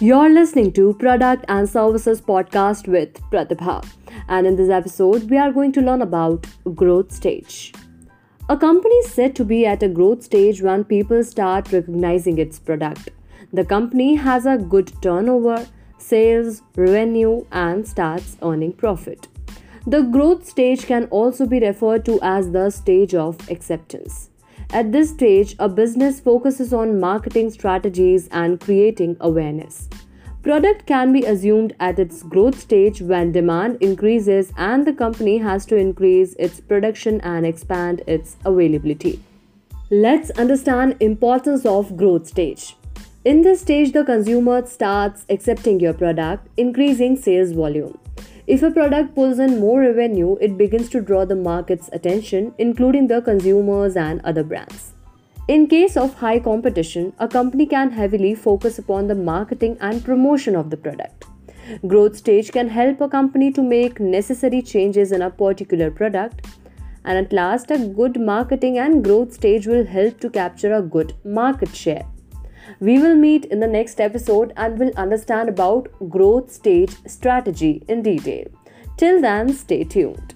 You're listening to Product and Services Podcast with Pratibha. And in this episode, we are going to learn about growth stage. A company is said to be at a growth stage when people start recognizing its product. The company has a good turnover, sales, revenue, and starts earning profit. The growth stage can also be referred to as the stage of acceptance. At this stage, a business focuses on marketing strategies and creating awareness. Product can be assumed at its growth stage when demand increases and the company has to increase its production and expand its availability. Let's understand importance of growth stage. In this stage the consumer starts accepting your product, increasing sales volume. If a product pulls in more revenue, it begins to draw the market's attention, including the consumers and other brands. In case of high competition, a company can heavily focus upon the marketing and promotion of the product. Growth stage can help a company to make necessary changes in a particular product. And at last, a good marketing and growth stage will help to capture a good market share. We will meet in the next episode and will understand about growth stage strategy in detail. Till then, stay tuned.